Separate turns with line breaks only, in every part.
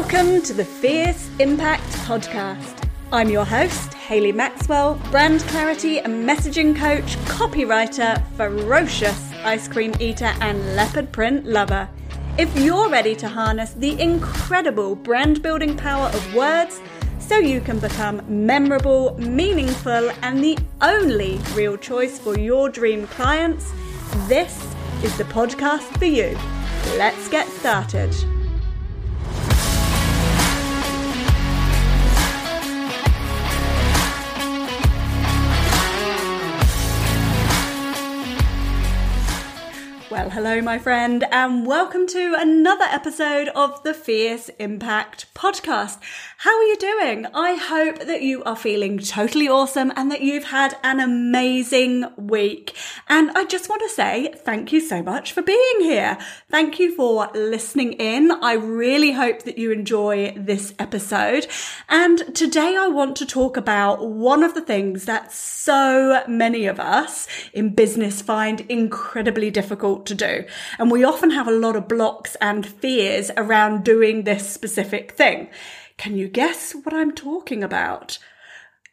Welcome to the Fierce Impact Podcast. I'm your host, Hayley Maxwell, brand clarity and messaging coach, copywriter, ferocious ice cream eater, and leopard print lover. If you're ready to harness the incredible brand building power of words, so you can become memorable, meaningful, and the only real choice for your dream clients, this is the podcast for you. Let's get started. Well, hello, my friend, and welcome to another episode of the Fierce Impact podcast. How are you doing? I hope that you are feeling totally awesome and that you've had an amazing week. And I just want to say thank you so much for being here. Thank you for listening in. I really hope that you enjoy this episode. And today I want to talk about one of the things that so many of us in business find incredibly difficult to do. And we often have a lot of blocks and fears around doing this specific thing. Can you guess what I'm talking about?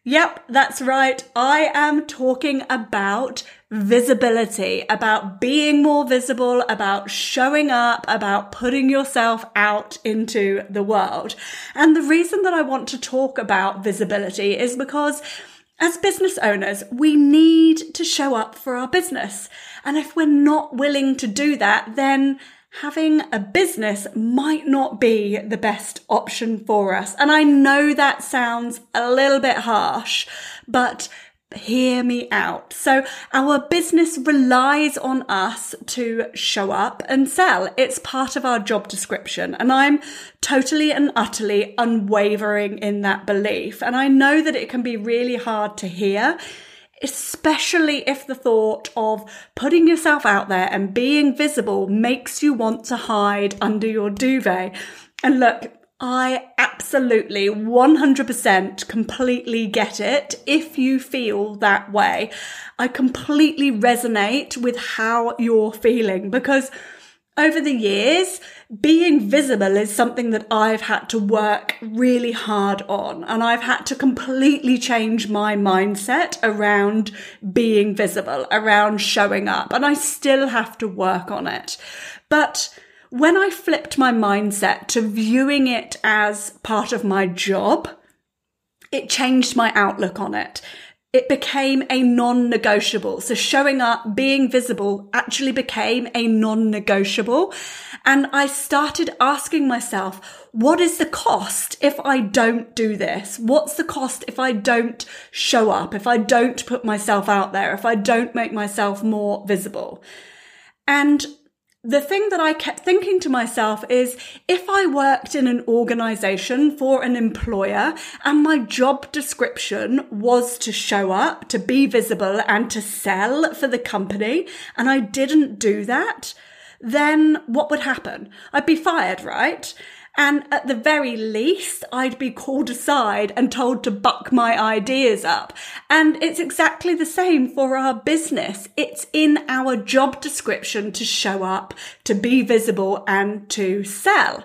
Yep, that's right. I am talking about visibility, about being more visible, about showing up, about putting yourself out into the world. And the reason that I want to talk about visibility is because as business owners, we need to show up for our business. And if we're not willing to do that, then having a business might not be the best option for us. And I know that sounds a little bit harsh, but hear me out. So our business relies on us to show up and sell. It's part of our job description. And I'm totally and utterly unwavering in that belief. And I know that it can be really hard to hear especially if the thought of putting yourself out there and being visible makes you want to hide under your duvet. And look, I absolutely 100% completely get it if you feel that way. I completely resonate with how you're feeling because over the years, being visible is something that I've had to work really hard on. And I've had to completely change my mindset around being visible, around showing up. And I still have to work on it. But when I flipped my mindset to viewing it as part of my job, it changed my outlook on it it became a non-negotiable. So showing up, being visible actually became a non-negotiable. And I started asking myself, what is the cost if I don't do this? What's the cost if I don't show up? If I don't put myself out there? If I don't make myself more visible? And the thing that I kept thinking to myself is if I worked in an organization for an employer and my job description was to show up, to be visible and to sell for the company, and I didn't do that, then what would happen? I'd be fired, right? And at the very least, I'd be called aside and told to buck my ideas up. And it's exactly the same for our business. It's in our job description to show up, to be visible and to sell.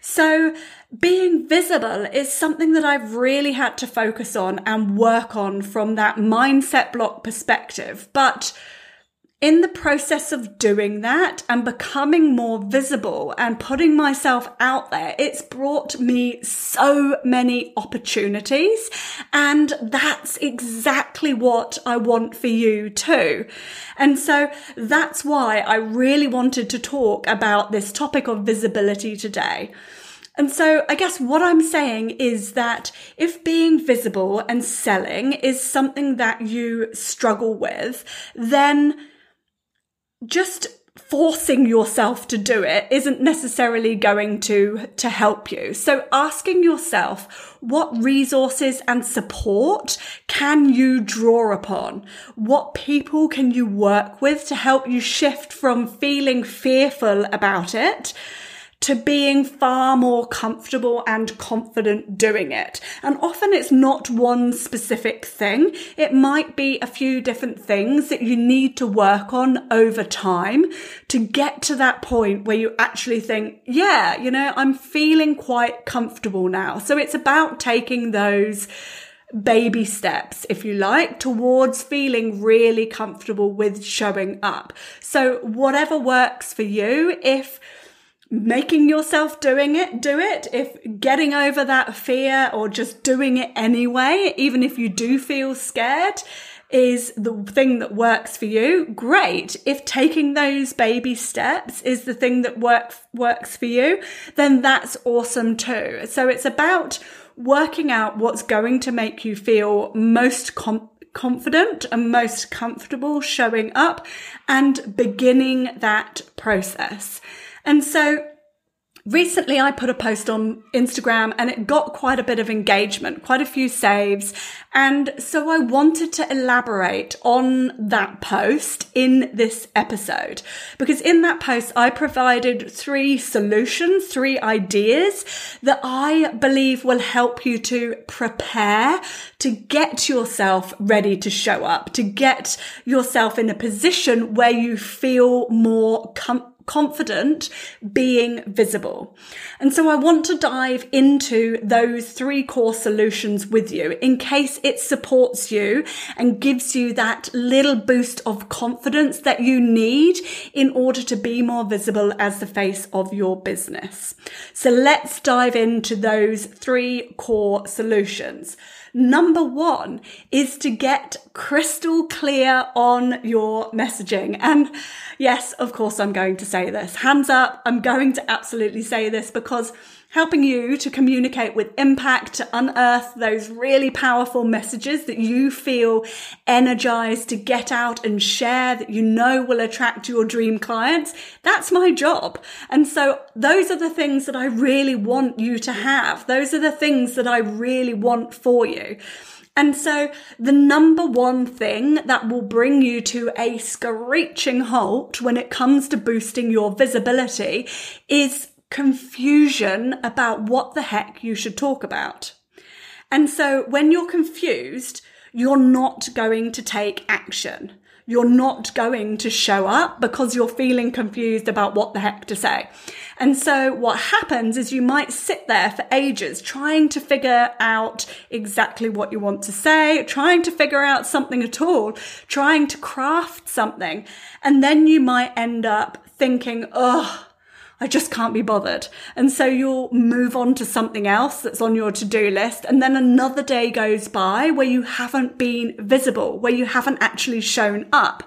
So being visible is something that I've really had to focus on and work on from that mindset block perspective. But in the process of doing that and becoming more visible and putting myself out there, it's brought me so many opportunities. And that's exactly what I want for you too. And so that's why I really wanted to talk about this topic of visibility today. And so I guess what I'm saying is that if being visible and selling is something that you struggle with, then just forcing yourself to do it isn't necessarily going to to help you. So asking yourself what resources and support can you draw upon? What people can you work with to help you shift from feeling fearful about it to being far more comfortable and confident doing it. And often it's not one specific thing. It might be a few different things that you need to work on over time to get to that point where you actually think, yeah, you know, I'm feeling quite comfortable now. So it's about taking those baby steps, if you like, towards feeling really comfortable with showing up. So whatever works for you, if making yourself doing it, do it. If getting over that fear or just doing it anyway, even if you do feel scared, is the thing that works for you, great. If taking those baby steps is the thing that work, works for you, then that's awesome too. So it's about working out what's going to make you feel most com- confident and most comfortable showing up and beginning that process. And so Recently, I put a post on Instagram and it got quite a bit of engagement, quite a few saves. And so I wanted to elaborate on that post in this episode because in that post, I provided three solutions, three ideas that I believe will help you to prepare to get yourself ready to show up, to get yourself in a position where you feel more comfortable confident being visible. And so I want to dive into those three core solutions with you in case it supports you and gives you that little boost of confidence that you need in order to be more visible as the face of your business. So let's dive into those three core solutions. Number one is to get crystal clear on your messaging. And yes, of course, I'm going to say this. Hands up. I'm going to absolutely say this because helping you to communicate with impact, to unearth those really powerful messages that you feel energized to get out and share that you know will attract your dream clients. That's my job. And so those are the things that I really want you to have. Those are the things that I really want for you. And so the number one thing that will bring you to a screeching halt when it comes to boosting your visibility is confusion about what the heck you should talk about. And so when you're confused, you're not going to take action. You're not going to show up because you're feeling confused about what the heck to say. And so what happens is you might sit there for ages trying to figure out exactly what you want to say, trying to figure out something at all, trying to craft something. And then you might end up thinking, oh, I just can't be bothered. And so you'll move on to something else that's on your to do list. And then another day goes by where you haven't been visible, where you haven't actually shown up.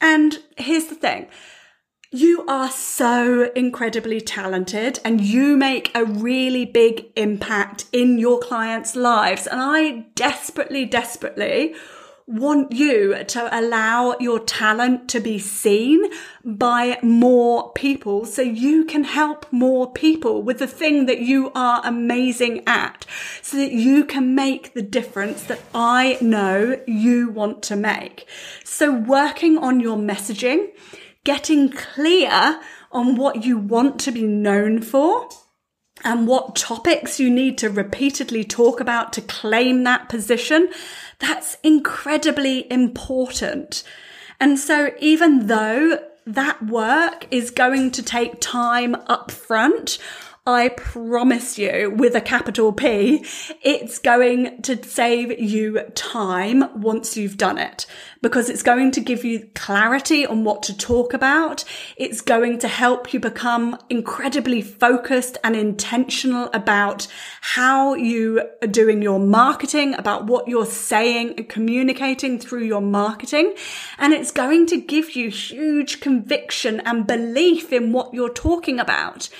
And here's the thing. You are so incredibly talented and you make a really big impact in your clients' lives. And I desperately, desperately want you to allow your talent to be seen by more people so you can help more people with the thing that you are amazing at so that you can make the difference that I know you want to make. So working on your messaging, getting clear on what you want to be known for and what topics you need to repeatedly talk about to claim that position that's incredibly important. And so even though that work is going to take time up front, I promise you, with a capital P, it's going to save you time once you've done it because it's going to give you clarity on what to talk about. It's going to help you become incredibly focused and intentional about how you are doing your marketing, about what you're saying and communicating through your marketing. And it's going to give you huge conviction and belief in what you're talking about.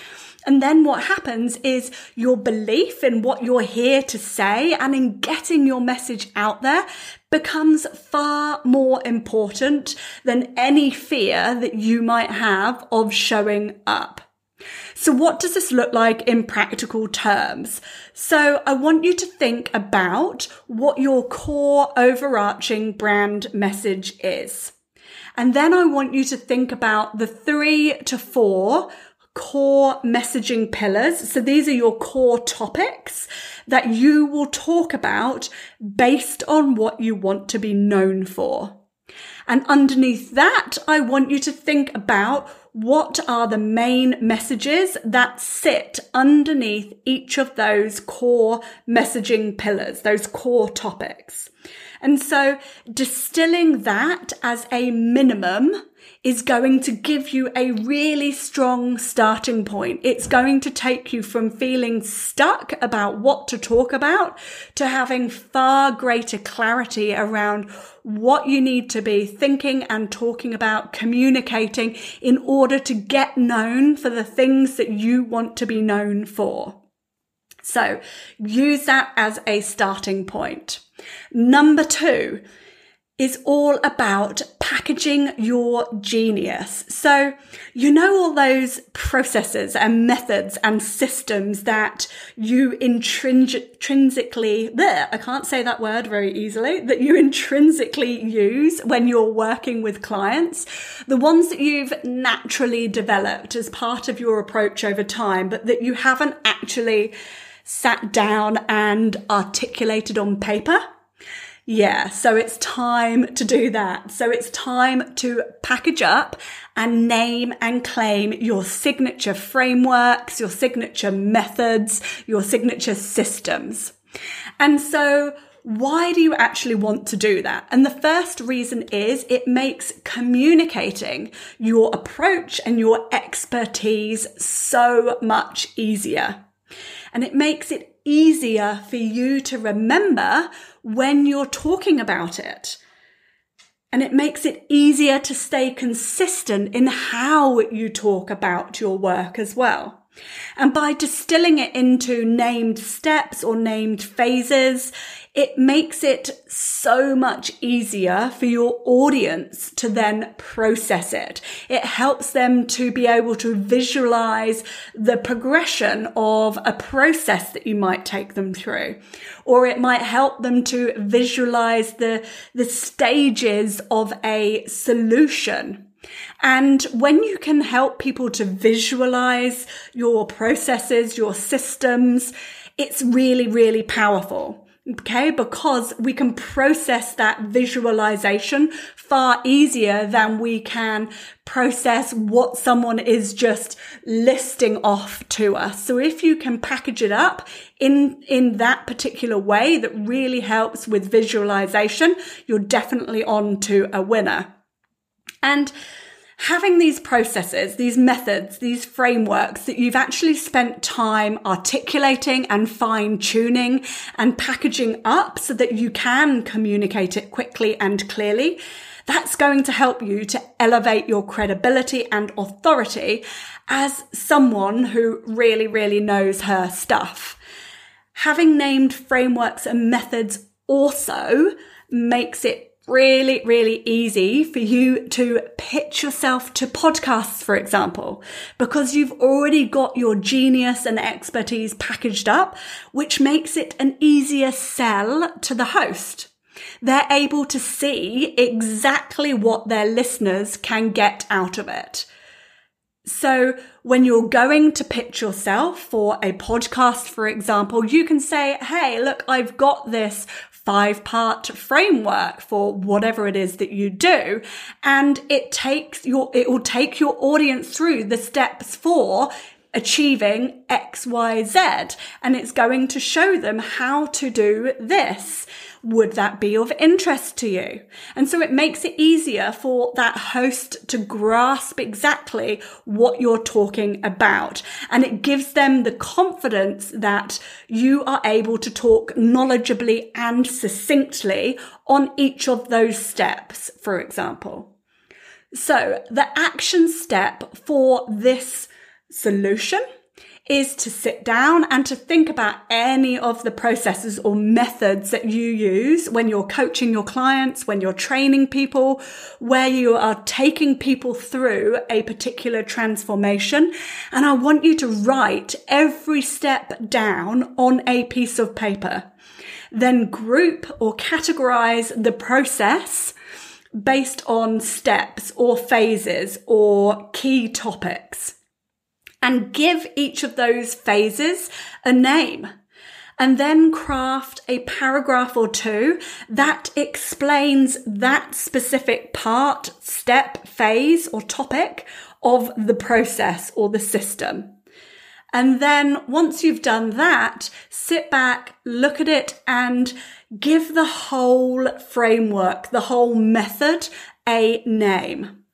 And then what happens is your belief in what you're here to say and in getting your message out there becomes far more important than any fear that you might have of showing up. So what does this look like in practical terms? So I want you to think about what your core overarching brand message is. And then I want you to think about the three to four core messaging pillars. So these are your core topics that you will talk about based on what you want to be known for. And underneath that, I want you to think about what are the main messages that sit underneath each of those core messaging pillars, those core topics. And so distilling that as a minimum is going to give you a really strong starting point. It's going to take you from feeling stuck about what to talk about to having far greater clarity around what you need to be thinking and talking about, communicating in order to get known for the things that you want to be known for. So use that as a starting point. Number two, is all about packaging your genius. So, you know, all those processes and methods and systems that you intrinsically, there, I can't say that word very easily, that you intrinsically use when you're working with clients, the ones that you've naturally developed as part of your approach over time, but that you haven't actually sat down and articulated on paper yeah, so it's time to do that. So it's time to package up and name and claim your signature frameworks, your signature methods, your signature systems. And so why do you actually want to do that? And the first reason is it makes communicating your approach and your expertise so much easier. And it makes it easier for you to remember when you're talking about it. And it makes it easier to stay consistent in how you talk about your work as well. And by distilling it into named steps or named phases, it makes it so much easier for your audience to then process it. It helps them to be able to visualize the progression of a process that you might take them through. Or it might help them to visualize the, the stages of a solution. And when you can help people to visualize your processes, your systems, it's really, really powerful. Okay. Because we can process that visualization far easier than we can process what someone is just listing off to us. So if you can package it up in, in that particular way that really helps with visualization, you're definitely on to a winner. And having these processes, these methods, these frameworks that you've actually spent time articulating and fine tuning and packaging up so that you can communicate it quickly and clearly. That's going to help you to elevate your credibility and authority as someone who really, really knows her stuff. Having named frameworks and methods also makes it really, really easy for you to pitch yourself to podcasts, for example, because you've already got your genius and expertise packaged up, which makes it an easier sell to the host. They're able to see exactly what their listeners can get out of it. So when you're going to pitch yourself for a podcast, for example, you can say, Hey, look, I've got this five part framework for whatever it is that you do. And it takes your, it will take your audience through the steps for achieving X, Y, Z. And it's going to show them how to do this. Would that be of interest to you? And so it makes it easier for that host to grasp exactly what you're talking about. And it gives them the confidence that you are able to talk knowledgeably and succinctly on each of those steps, for example. So the action step for this solution is to sit down and to think about any of the processes or methods that you use when you're coaching your clients, when you're training people, where you are taking people through a particular transformation. And I want you to write every step down on a piece of paper. Then group or categorize the process based on steps or phases or key topics. And give each of those phases a name and then craft a paragraph or two that explains that specific part, step, phase, or topic of the process or the system. And then once you've done that, sit back, look at it and give the whole framework, the whole method a name.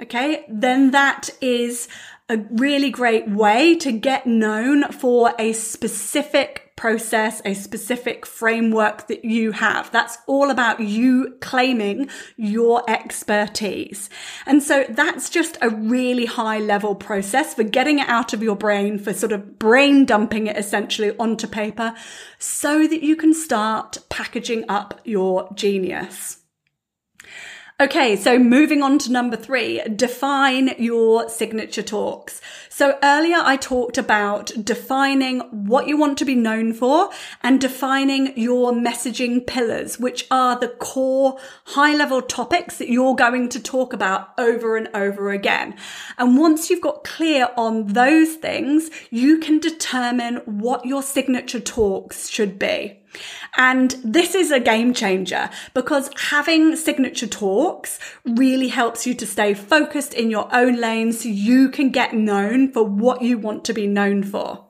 Okay. Then that is a really great way to get known for a specific process, a specific framework that you have. That's all about you claiming your expertise. And so that's just a really high level process for getting it out of your brain, for sort of brain dumping it essentially onto paper so that you can start packaging up your genius. Okay, so moving on to number three, define your signature talks. So earlier I talked about defining what you want to be known for and defining your messaging pillars, which are the core high level topics that you're going to talk about over and over again. And once you've got clear on those things, you can determine what your signature talks should be. And this is a game changer because having signature talks really helps you to stay focused in your own lane so you can get known for what you want to be known for.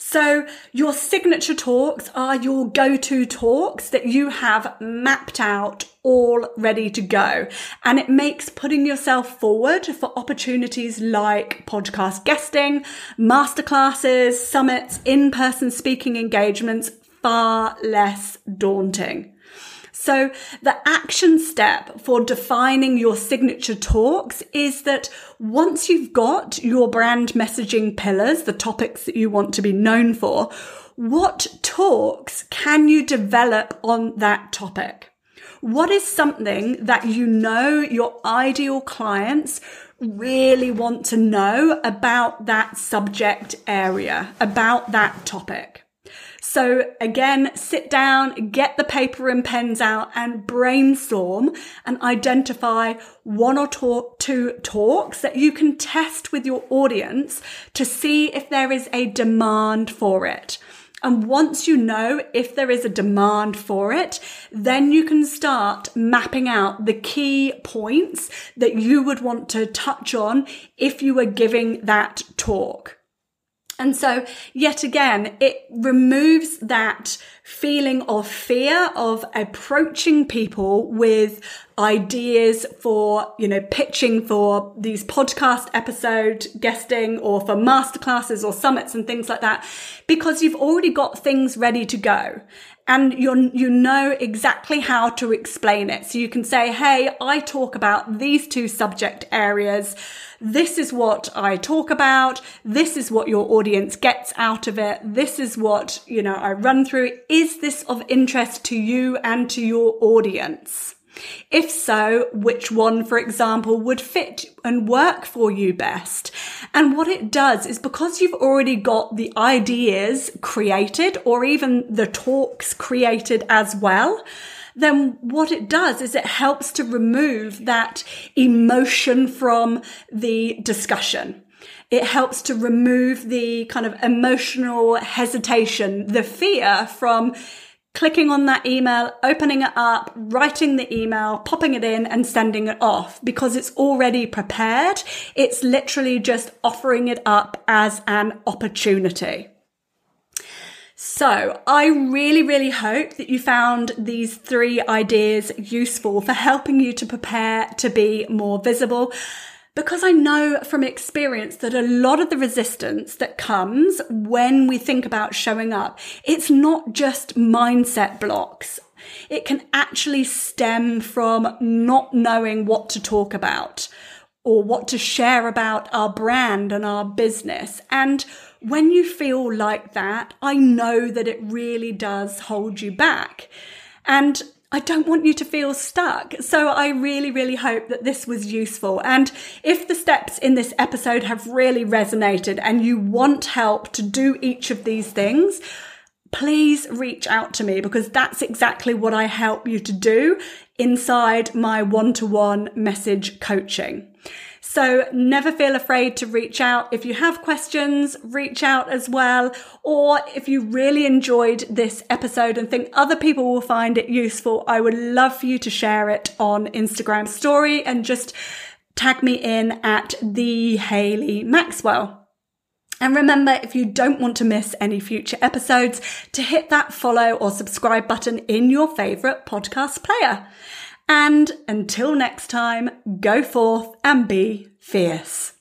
So your signature talks are your go-to talks that you have mapped out all ready to go. And it makes putting yourself forward for opportunities like podcast guesting, masterclasses, summits, in-person speaking engagements far less daunting. So the action step for defining your signature talks is that once you've got your brand messaging pillars, the topics that you want to be known for, what talks can you develop on that topic? What is something that you know your ideal clients really want to know about that subject area, about that topic? So again, sit down, get the paper and pens out and brainstorm and identify one or two talks that you can test with your audience to see if there is a demand for it. And once you know if there is a demand for it, then you can start mapping out the key points that you would want to touch on if you were giving that talk. And so yet again, it removes that feeling of fear of approaching people with ideas for, you know, pitching for these podcast episode guesting or for masterclasses or summits and things like that, because you've already got things ready to go and you you know exactly how to explain it. So you can say, Hey, I talk about these two subject areas. This is what I talk about. This is what your audience gets out of it. This is what, you know, I run through. Is this of interest to you and to your audience? If so, which one, for example, would fit and work for you best? And what it does is because you've already got the ideas created or even the talks created as well, then what it does is it helps to remove that emotion from the discussion. It helps to remove the kind of emotional hesitation, the fear from clicking on that email, opening it up, writing the email, popping it in and sending it off because it's already prepared. It's literally just offering it up as an opportunity. So I really, really hope that you found these three ideas useful for helping you to prepare to be more visible because I know from experience that a lot of the resistance that comes when we think about showing up, it's not just mindset blocks. It can actually stem from not knowing what to talk about or what to share about our brand and our business. And when you feel like that, I know that it really does hold you back. And I don't want you to feel stuck. So I really, really hope that this was useful. And if the steps in this episode have really resonated and you want help to do each of these things, please reach out to me because that's exactly what I help you to do inside my one to one message coaching. So never feel afraid to reach out. If you have questions, reach out as well. Or if you really enjoyed this episode and think other people will find it useful, I would love for you to share it on Instagram story and just tag me in at the Hayley Maxwell. And remember, if you don't want to miss any future episodes, to hit that follow or subscribe button in your favorite podcast player. And until next time, go forth and be fierce.